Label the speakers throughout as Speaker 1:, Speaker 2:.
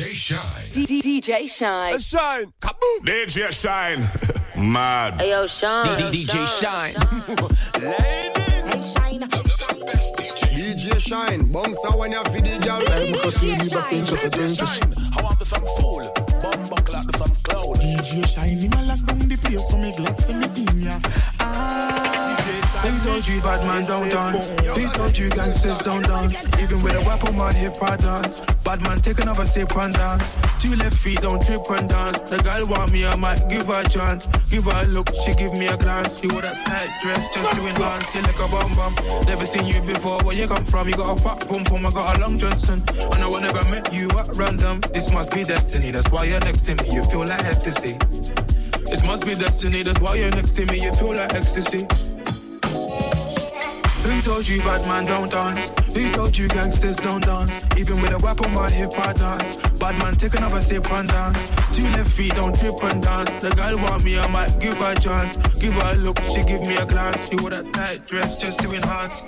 Speaker 1: DJ Shine.
Speaker 2: DJ Shine.
Speaker 3: Shine.
Speaker 1: Kaboom. DJ Shine. Mad.
Speaker 4: Hey, yo, Shine.
Speaker 5: DJ Shine.
Speaker 3: Ladies. Shine.
Speaker 6: DJ Shine. Bounce out when you're feeding girl.
Speaker 7: I'm Shine, to Shine, you back into the dentist.
Speaker 8: How I'm the some fool. Bumbuck like the some cloud.
Speaker 7: DJ Shine. I'm like the place, so me glad to me in ya. Ah they told you bad man don't dance. They told you gangsters don't dance. Even with a weapon, my hip hop dance. Bad man take another sip and dance. Two left feet don't trip and dance. The girl want me, I might give her a chance. Give her a look, she give me a glance. You with a tight dress just to enhance. You like a bum bum. Never seen you before. Where you come from? You got a fat pum pum. I got a long Johnson. And I will never met you at random. This must be destiny. That's why you're next to me. You feel like ecstasy. This must be destiny. That's why you're next to me. You feel like ecstasy. Who told you bad man don't dance? Who told you gangsters don't dance? Even with a weapon, my hip hop dance. Bad man take another sip and dance. Two left feet don't trip and dance. The girl want me, I might give her a chance. Give her a look, she give me a glance. You with a tight dress just to enhance.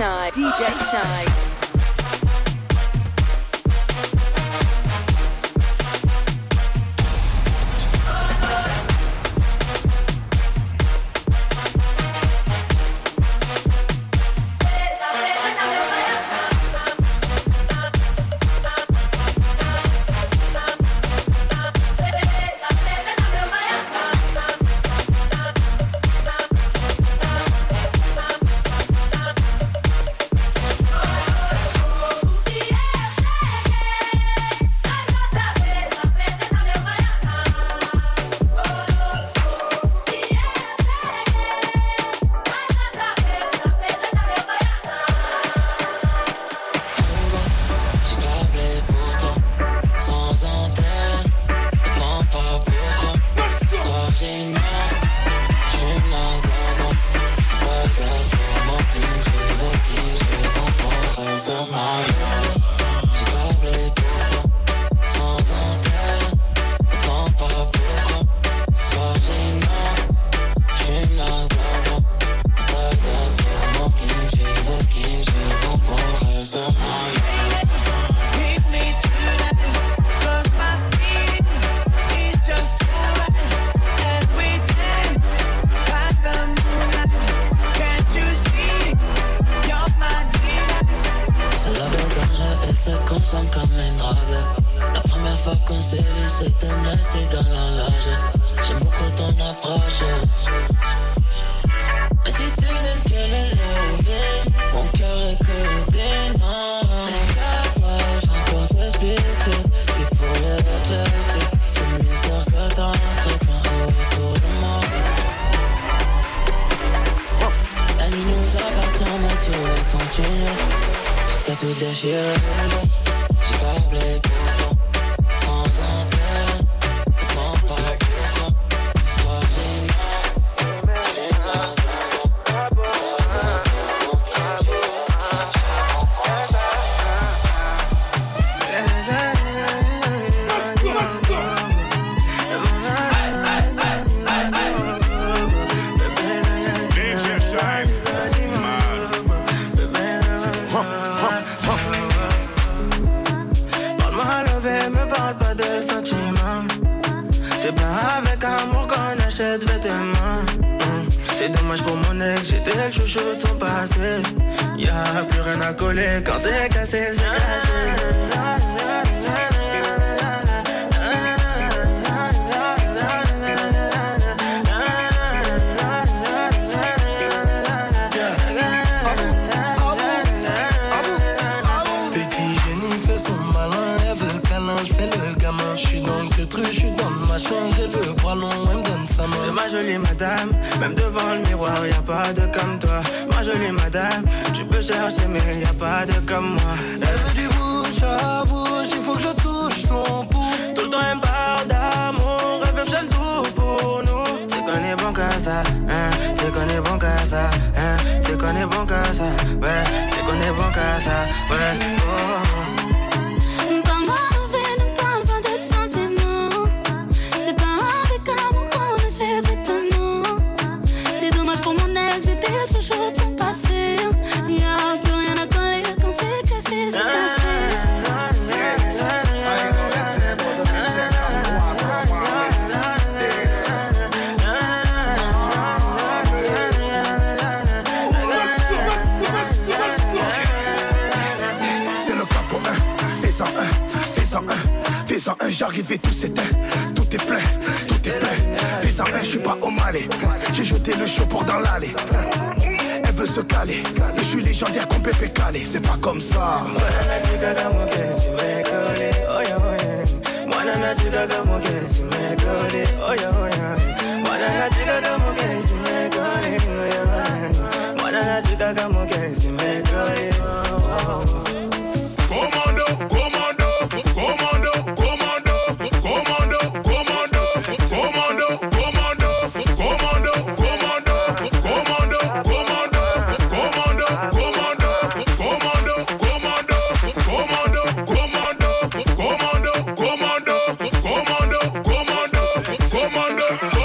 Speaker 2: DJ Shine. DJ Shine.
Speaker 9: Nasty dans la. J'aime beaucoup ton approche. Mais tu sais que je que les lever. Mon cœur est codé, non. Capable, encore t'expliquer. Tu pourrais réfléchir. C'est le mystère que t'entretiens autour de moi. La nuit nous appartient, mais tu veux continuer. Jusqu'à tout déchirer.
Speaker 10: Parle pas de sentiments. C'est pas avec amour qu'on achète vêtements. Mm. C'est dommage pour mon ex, j'étais le chouchou de son passé. Y'a plus rien à coller quand c'est cassé, c'est cassé.
Speaker 7: j'ai le bras long, elle me donne sa main.
Speaker 10: C'est ma jolie madame, même devant le miroir, y a pas de comme toi. Ma jolie madame, tu peux chercher, mais y a pas de comme moi.
Speaker 7: Elle veut du bouche à bouche, il faut que je touche son pouce.
Speaker 10: Tout le temps, elle me
Speaker 11: d'amour, elle fait tout pour nous. C'est qu'on est bon qu'à ça, hein, c'est qu'on est bon qu'à ça, hein, c'est qu'on est bon qu'à ça, ouais,
Speaker 5: c'est qu'on
Speaker 10: est bon qu'à ça, ouais. Oh. Faisant un, j'arrivais, tout s'éteint. Tout est plein, tout est plein. Faisant un, je suis pas au malais. J'ai jeté le chapeau dans l'allée. Elle veut se caler. Je suis légendaire qu'on peut caler. C'est pas comme ça.
Speaker 8: commando.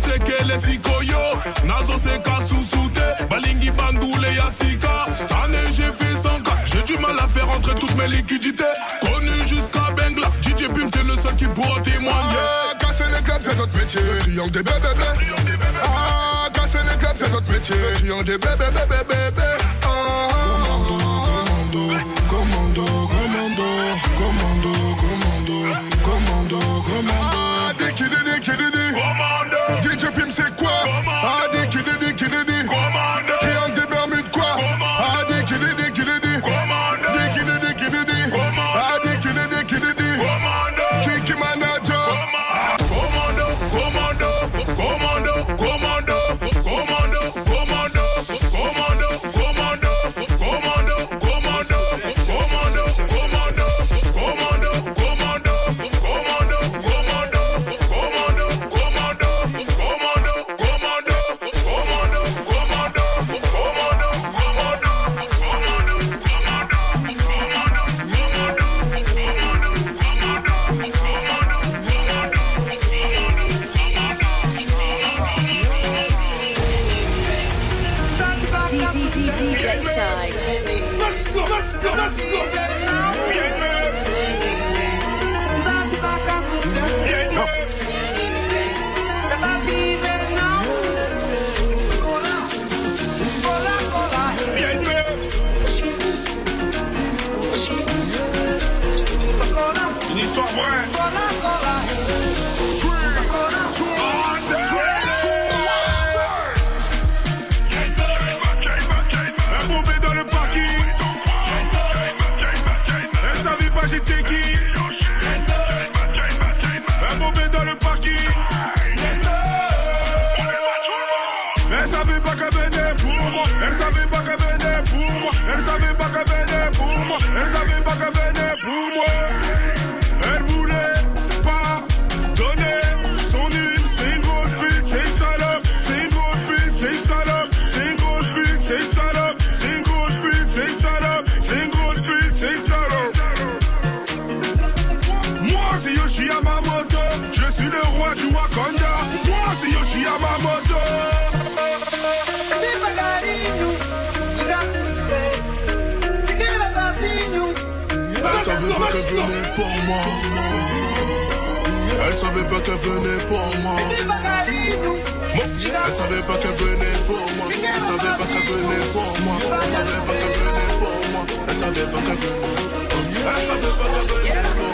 Speaker 8: sekele sikoyo. Nazoseka susu te balingi bandule ya sika. Stane j'ai fait 100 cas j'ai du mal à faire entrer toutes mes liquidités. Connu jusqu'à Bengla. DJ Pim c'est le seul qui pourra témoigner.
Speaker 12: Ah, casser les glaces c'est notre métier. Triangle des bébés bébé ah casser les glaces c'est notre métier. Triangle des bébés bébé bébé ah, ah, ah,
Speaker 8: commando commando commando commando. venait pour moi. Elle savait pas qu'elle venait pour moi. Elle savait pas qu'elle venait pour moi. Elle savait pas qu'elle venait pour moi. Elle
Speaker 12: savait pas qu'elle venait pour moi. Elle savait pas qu'elle venait. Elle savait pas qu'elle venait pour moi.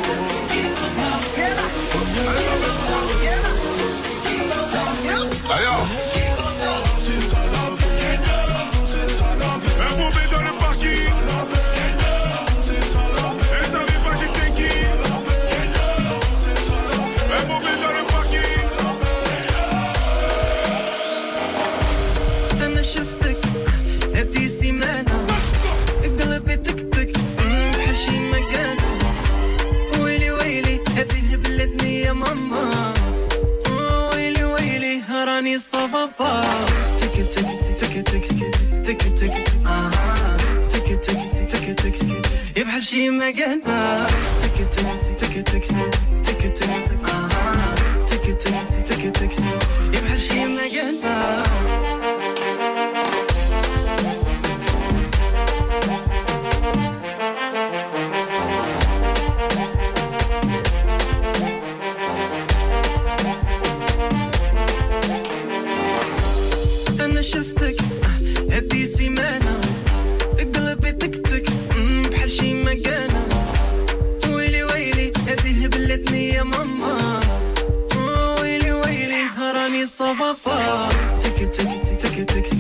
Speaker 11: راني صفابا تك تك تك تك تك تك آه تك تك تك تك يا بحال شي مكانة تك تك تك تك تك تك هبلتني يا ماما ويلي ويلي راني صفافا تك تك تك تك تك.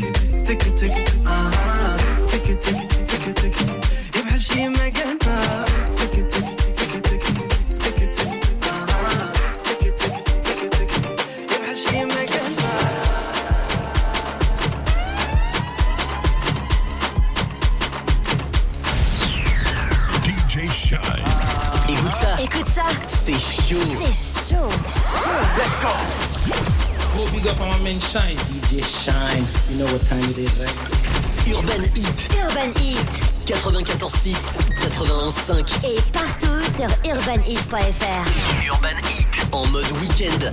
Speaker 4: Écoute ça,
Speaker 2: Écoute ça,
Speaker 4: c'est chaud.
Speaker 2: c'est chaud, chaud.
Speaker 13: Go big up on my man Shine. DJ Shine. You know what time it is, right?
Speaker 4: Urban Heat,
Speaker 2: Urban Heat
Speaker 4: 94.6, 91.5.
Speaker 2: et partout sur urbanheat.fr.
Speaker 4: Urban Heat, en mode week-end.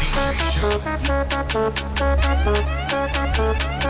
Speaker 2: DJ Shine.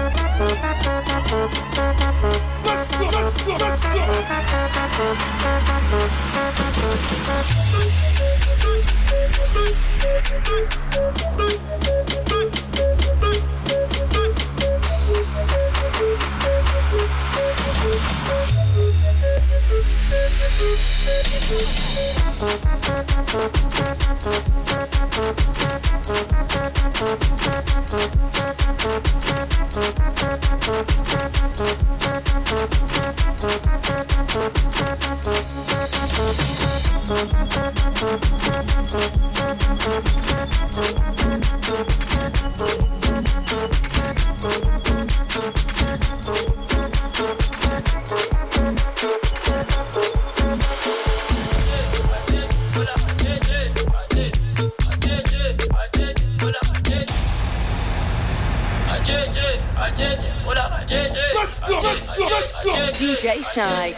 Speaker 13: Let's go, let's go, let's go. DJ Shy.